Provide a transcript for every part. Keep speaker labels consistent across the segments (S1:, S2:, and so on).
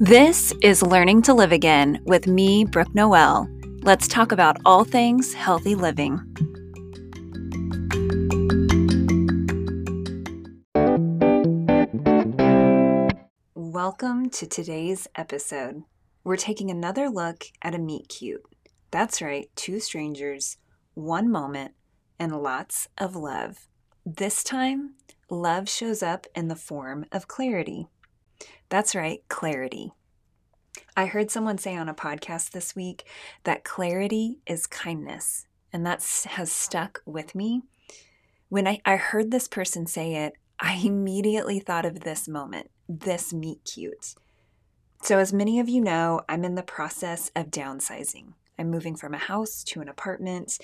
S1: This is Learning to Live Again with me, Brooke Noelle. Let's talk about all things healthy living. Welcome to today's episode. We're taking another look at a meet cute. That's right, two strangers, one moment, and lots of love. This time, love shows up in the form of clarity. That's right, clarity. I heard someone say on a podcast this week that clarity is kindness, and that has stuck with me. When I, I heard this person say it, I immediately thought of this moment, this meet cute. So, as many of you know, I'm in the process of downsizing. I'm moving from a house to an apartment.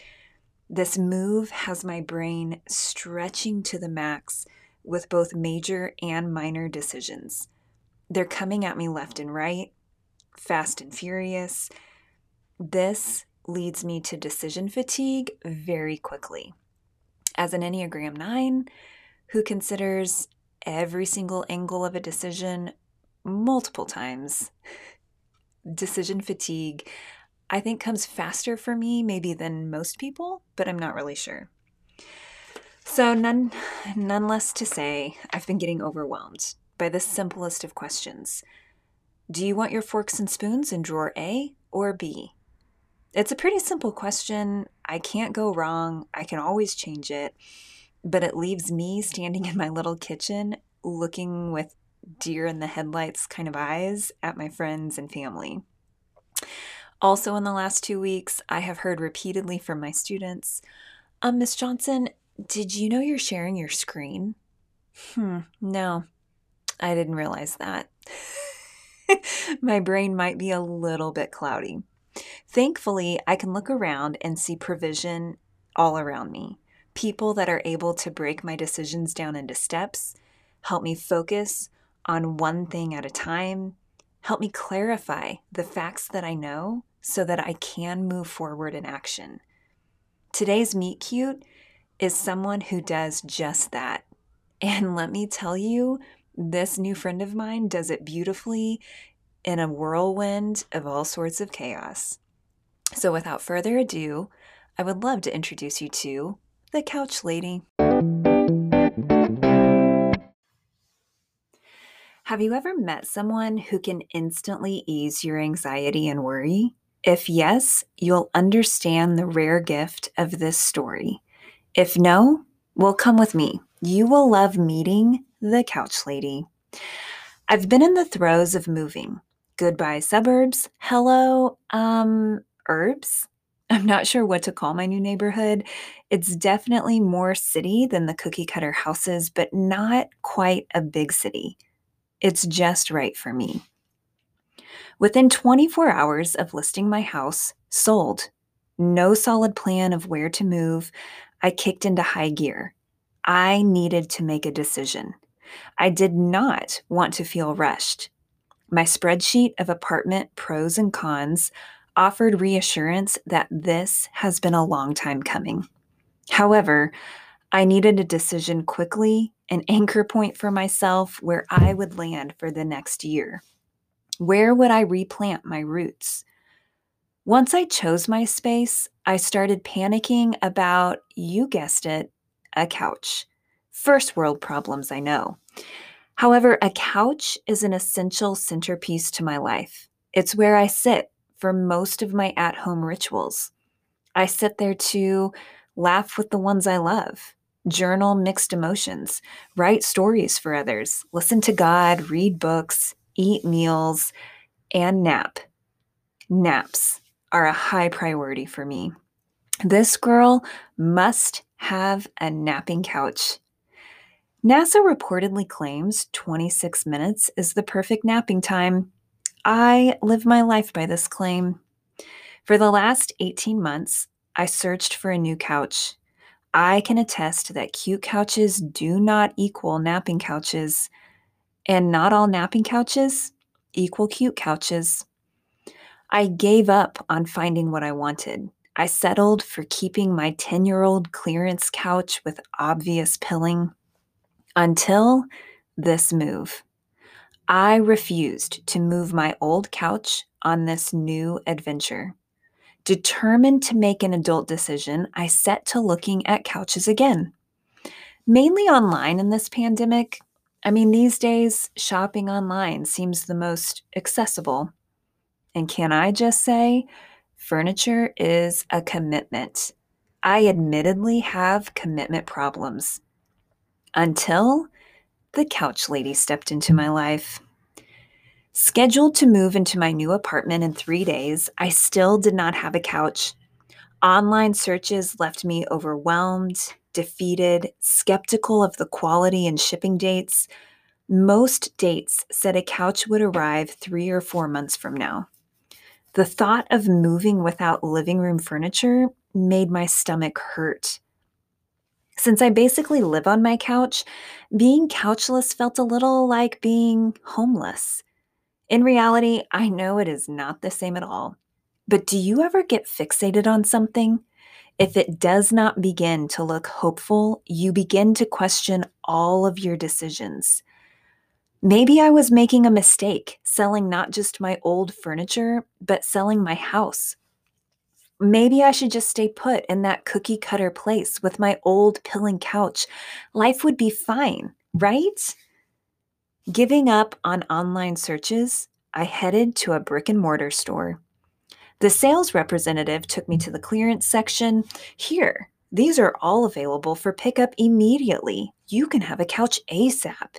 S1: This move has my brain stretching to the max with both major and minor decisions. They're coming at me left and right, fast and furious. This leads me to decision fatigue very quickly. As an Enneagram 9 who considers every single angle of a decision multiple times, decision fatigue I think comes faster for me maybe than most people, but I'm not really sure. So none none less to say, I've been getting overwhelmed by the simplest of questions. Do you want your forks and spoons in drawer A or B? It's a pretty simple question. I can't go wrong. I can always change it. But it leaves me standing in my little kitchen looking with deer in the headlights kind of eyes at my friends and family. Also, in the last two weeks, I have heard repeatedly from my students um, Miss Johnson, did you know you're sharing your screen? Hmm, no, I didn't realize that. my brain might be a little bit cloudy. Thankfully, I can look around and see provision all around me. People that are able to break my decisions down into steps, help me focus on one thing at a time, help me clarify the facts that I know so that I can move forward in action. Today's Meet Cute is someone who does just that. And let me tell you, this new friend of mine does it beautifully in a whirlwind of all sorts of chaos. So, without further ado, I would love to introduce you to the Couch Lady. Have you ever met someone who can instantly ease your anxiety and worry? If yes, you'll understand the rare gift of this story. If no, well, come with me. You will love meeting the couch lady. I've been in the throes of moving. Goodbye, suburbs. Hello, um, herbs. I'm not sure what to call my new neighborhood. It's definitely more city than the cookie cutter houses, but not quite a big city. It's just right for me. Within 24 hours of listing my house, sold. No solid plan of where to move. I kicked into high gear. I needed to make a decision. I did not want to feel rushed. My spreadsheet of apartment pros and cons offered reassurance that this has been a long time coming. However, I needed a decision quickly, an anchor point for myself where I would land for the next year. Where would I replant my roots? Once I chose my space, I started panicking about, you guessed it, a couch. First world problems, I know. However, a couch is an essential centerpiece to my life. It's where I sit for most of my at home rituals. I sit there to laugh with the ones I love, journal mixed emotions, write stories for others, listen to God, read books, eat meals, and nap. Naps are a high priority for me. This girl must have a napping couch. NASA reportedly claims 26 minutes is the perfect napping time. I live my life by this claim. For the last 18 months, I searched for a new couch. I can attest that cute couches do not equal napping couches. And not all napping couches equal cute couches. I gave up on finding what I wanted. I settled for keeping my 10 year old clearance couch with obvious pilling until this move. I refused to move my old couch on this new adventure. Determined to make an adult decision, I set to looking at couches again. Mainly online in this pandemic. I mean, these days, shopping online seems the most accessible. And can I just say, furniture is a commitment. I admittedly have commitment problems. Until the couch lady stepped into my life. Scheduled to move into my new apartment in three days, I still did not have a couch. Online searches left me overwhelmed, defeated, skeptical of the quality and shipping dates. Most dates said a couch would arrive three or four months from now. The thought of moving without living room furniture made my stomach hurt. Since I basically live on my couch, being couchless felt a little like being homeless. In reality, I know it is not the same at all. But do you ever get fixated on something? If it does not begin to look hopeful, you begin to question all of your decisions. Maybe I was making a mistake selling not just my old furniture, but selling my house. Maybe I should just stay put in that cookie cutter place with my old pilling couch. Life would be fine, right? Giving up on online searches, I headed to a brick and mortar store. The sales representative took me to the clearance section. Here, these are all available for pickup immediately. You can have a couch ASAP.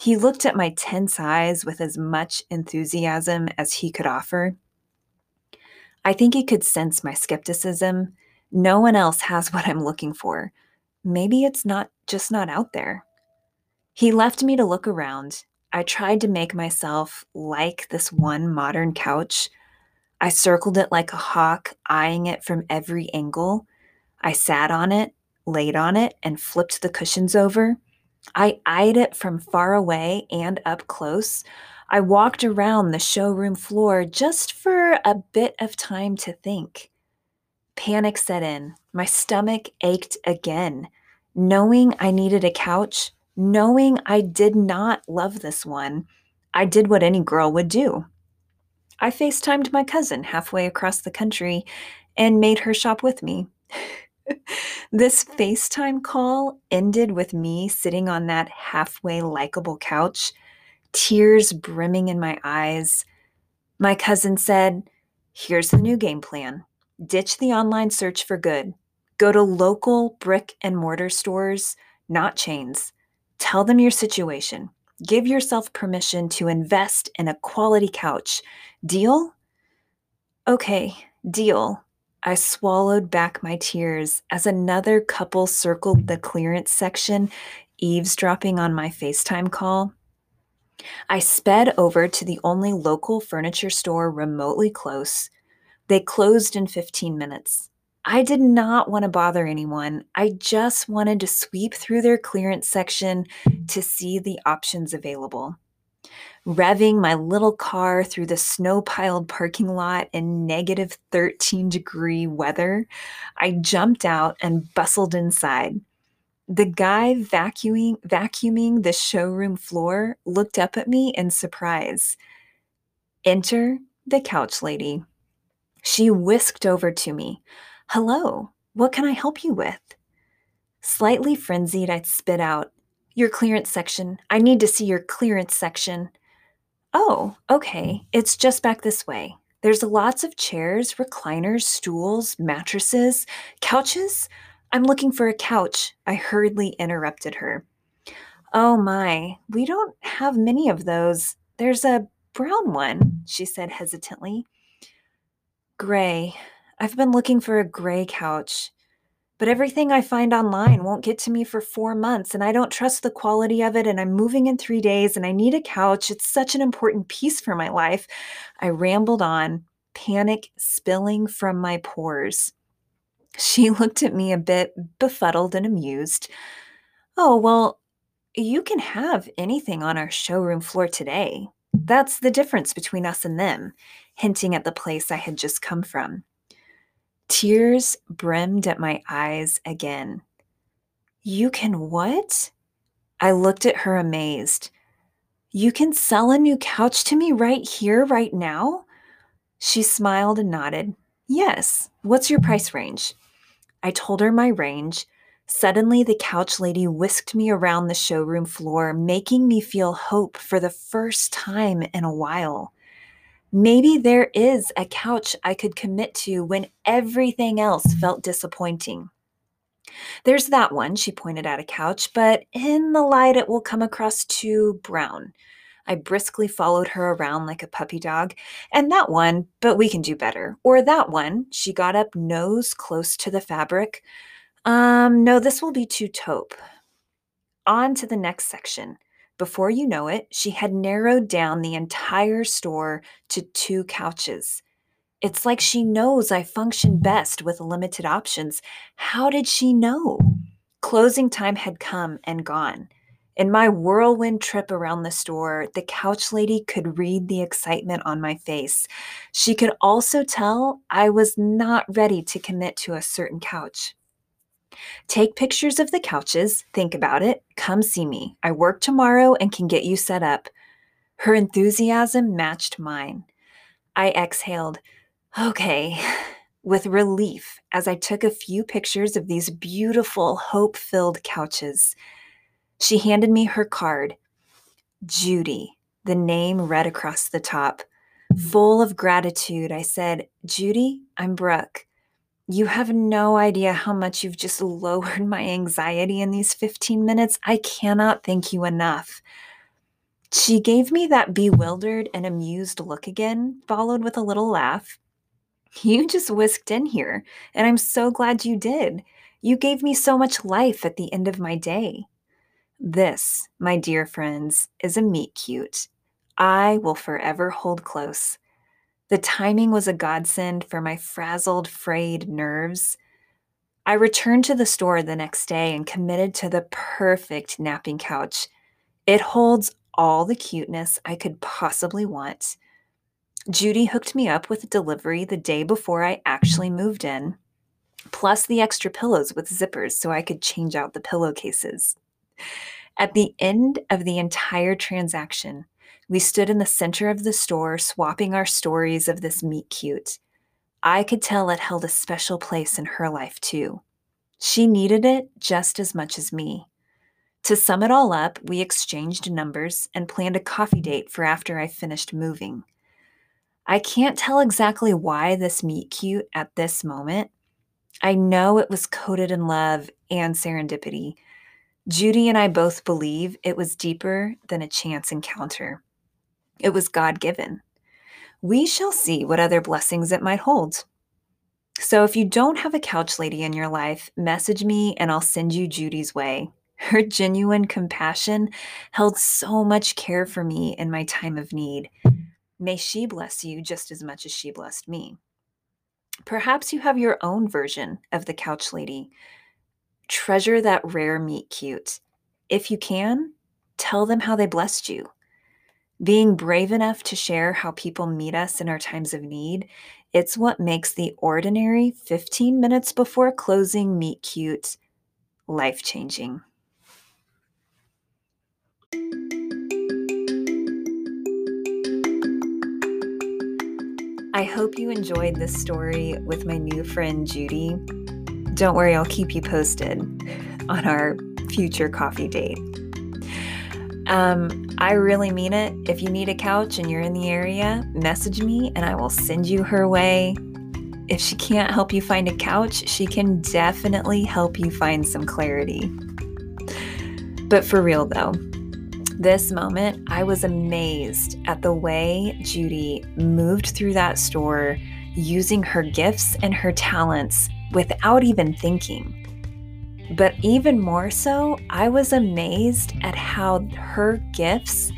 S1: He looked at my tense eyes with as much enthusiasm as he could offer. I think he could sense my skepticism. No one else has what I'm looking for. Maybe it's not just not out there. He left me to look around. I tried to make myself like this one modern couch. I circled it like a hawk, eyeing it from every angle. I sat on it, laid on it, and flipped the cushions over. I eyed it from far away and up close. I walked around the showroom floor just for a bit of time to think. Panic set in. My stomach ached again. Knowing I needed a couch, knowing I did not love this one, I did what any girl would do. I FaceTimed my cousin halfway across the country and made her shop with me. this FaceTime call ended with me sitting on that halfway likable couch, tears brimming in my eyes. My cousin said, Here's the new game plan ditch the online search for good. Go to local brick and mortar stores, not chains. Tell them your situation. Give yourself permission to invest in a quality couch. Deal? Okay, deal. I swallowed back my tears as another couple circled the clearance section, eavesdropping on my FaceTime call. I sped over to the only local furniture store remotely close. They closed in 15 minutes. I did not want to bother anyone. I just wanted to sweep through their clearance section to see the options available revving my little car through the snow piled parking lot in negative 13 degree weather, I jumped out and bustled inside. The guy vacuuming, vacuuming the showroom floor looked up at me in surprise. Enter the couch lady. She whisked over to me. Hello, what can I help you with? Slightly frenzied, I spit out, Your clearance section. I need to see your clearance section. Oh, okay. It's just back this way. There's lots of chairs, recliners, stools, mattresses, couches. I'm looking for a couch. I hurriedly interrupted her. Oh my, we don't have many of those. There's a brown one, she said hesitantly. Gray. I've been looking for a gray couch. But everything I find online won't get to me for four months, and I don't trust the quality of it. And I'm moving in three days, and I need a couch. It's such an important piece for my life. I rambled on, panic spilling from my pores. She looked at me a bit befuddled and amused. Oh, well, you can have anything on our showroom floor today. That's the difference between us and them, hinting at the place I had just come from. Tears brimmed at my eyes again. You can what? I looked at her amazed. You can sell a new couch to me right here, right now? She smiled and nodded. Yes. What's your price range? I told her my range. Suddenly, the couch lady whisked me around the showroom floor, making me feel hope for the first time in a while. Maybe there is a couch I could commit to when everything else felt disappointing. There's that one, she pointed at a couch, but in the light it will come across too brown. I briskly followed her around like a puppy dog. And that one, but we can do better. Or that one, she got up nose close to the fabric. Um, no, this will be too taupe. On to the next section. Before you know it, she had narrowed down the entire store to two couches. It's like she knows I function best with limited options. How did she know? Closing time had come and gone. In my whirlwind trip around the store, the couch lady could read the excitement on my face. She could also tell I was not ready to commit to a certain couch. Take pictures of the couches, think about it, come see me. I work tomorrow and can get you set up. Her enthusiasm matched mine. I exhaled, okay, with relief as I took a few pictures of these beautiful, hope filled couches. She handed me her card. Judy, the name read across the top. Full of gratitude, I said, Judy, I'm Brooke. You have no idea how much you've just lowered my anxiety in these 15 minutes. I cannot thank you enough. She gave me that bewildered and amused look again, followed with a little laugh. You just whisked in here, and I'm so glad you did. You gave me so much life at the end of my day. This, my dear friends, is a meet cute I will forever hold close. The timing was a godsend for my frazzled, frayed nerves. I returned to the store the next day and committed to the perfect napping couch. It holds all the cuteness I could possibly want. Judy hooked me up with a delivery the day before I actually moved in, plus the extra pillows with zippers so I could change out the pillowcases. At the end of the entire transaction, we stood in the center of the store, swapping our stories of this meet cute. I could tell it held a special place in her life, too. She needed it just as much as me. To sum it all up, we exchanged numbers and planned a coffee date for after I finished moving. I can't tell exactly why this meet cute at this moment. I know it was coated in love and serendipity. Judy and I both believe it was deeper than a chance encounter. It was God given. We shall see what other blessings it might hold. So if you don't have a couch lady in your life, message me and I'll send you Judy's way. Her genuine compassion held so much care for me in my time of need. May she bless you just as much as she blessed me. Perhaps you have your own version of the couch lady. Treasure that rare meet cute. If you can, tell them how they blessed you. Being brave enough to share how people meet us in our times of need, it's what makes the ordinary 15 minutes before closing meet cute life changing. I hope you enjoyed this story with my new friend Judy. Don't worry, I'll keep you posted on our future coffee date. Um, I really mean it. If you need a couch and you're in the area, message me and I will send you her way. If she can't help you find a couch, she can definitely help you find some clarity. But for real though, this moment, I was amazed at the way Judy moved through that store using her gifts and her talents without even thinking. But even more so, I was amazed at how her gifts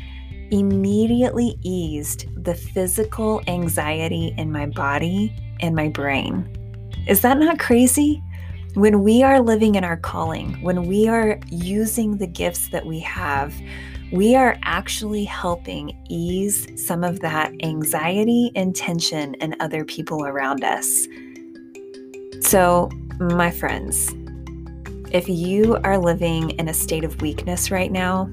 S1: immediately eased the physical anxiety in my body and my brain. Is that not crazy? When we are living in our calling, when we are using the gifts that we have, we are actually helping ease some of that anxiety and tension in other people around us. So, my friends, if you are living in a state of weakness right now,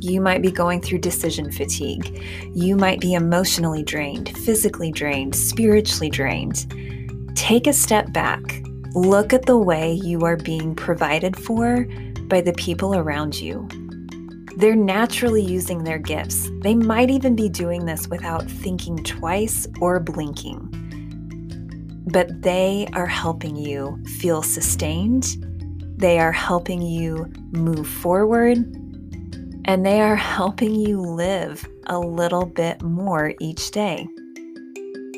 S1: You might be going through decision fatigue. You might be emotionally drained, physically drained, spiritually drained. Take a step back. Look at the way you are being provided for by the people around you. They're naturally using their gifts. They might even be doing this without thinking twice or blinking. But they are helping you feel sustained. They are helping you move forward. And they are helping you live a little bit more each day.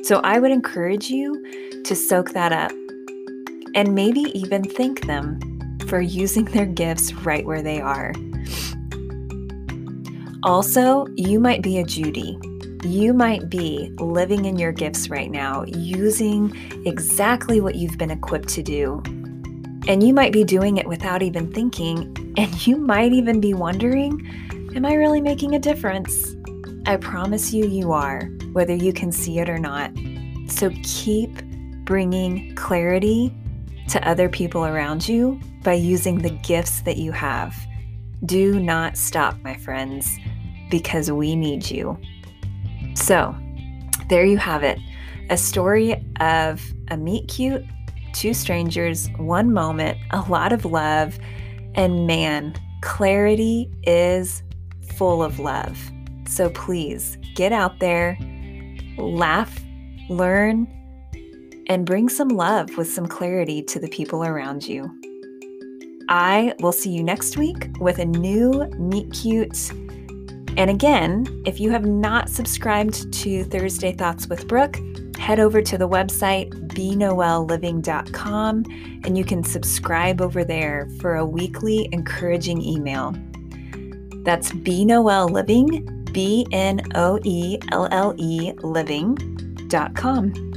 S1: So I would encourage you to soak that up and maybe even thank them for using their gifts right where they are. Also, you might be a Judy. You might be living in your gifts right now, using exactly what you've been equipped to do. And you might be doing it without even thinking, and you might even be wondering, Am I really making a difference? I promise you, you are, whether you can see it or not. So keep bringing clarity to other people around you by using the gifts that you have. Do not stop, my friends, because we need you. So, there you have it a story of a meet cute, two strangers, one moment, a lot of love, and man, clarity is full of love. So please get out there, laugh, learn, and bring some love with some clarity to the people around you. I will see you next week with a new Meet Cute. And again, if you have not subscribed to Thursday Thoughts with Brooke, head over to the website bnoelleliving.com and you can subscribe over there for a weekly encouraging email. That's B Noelle Living, B N O E L L E Living.com.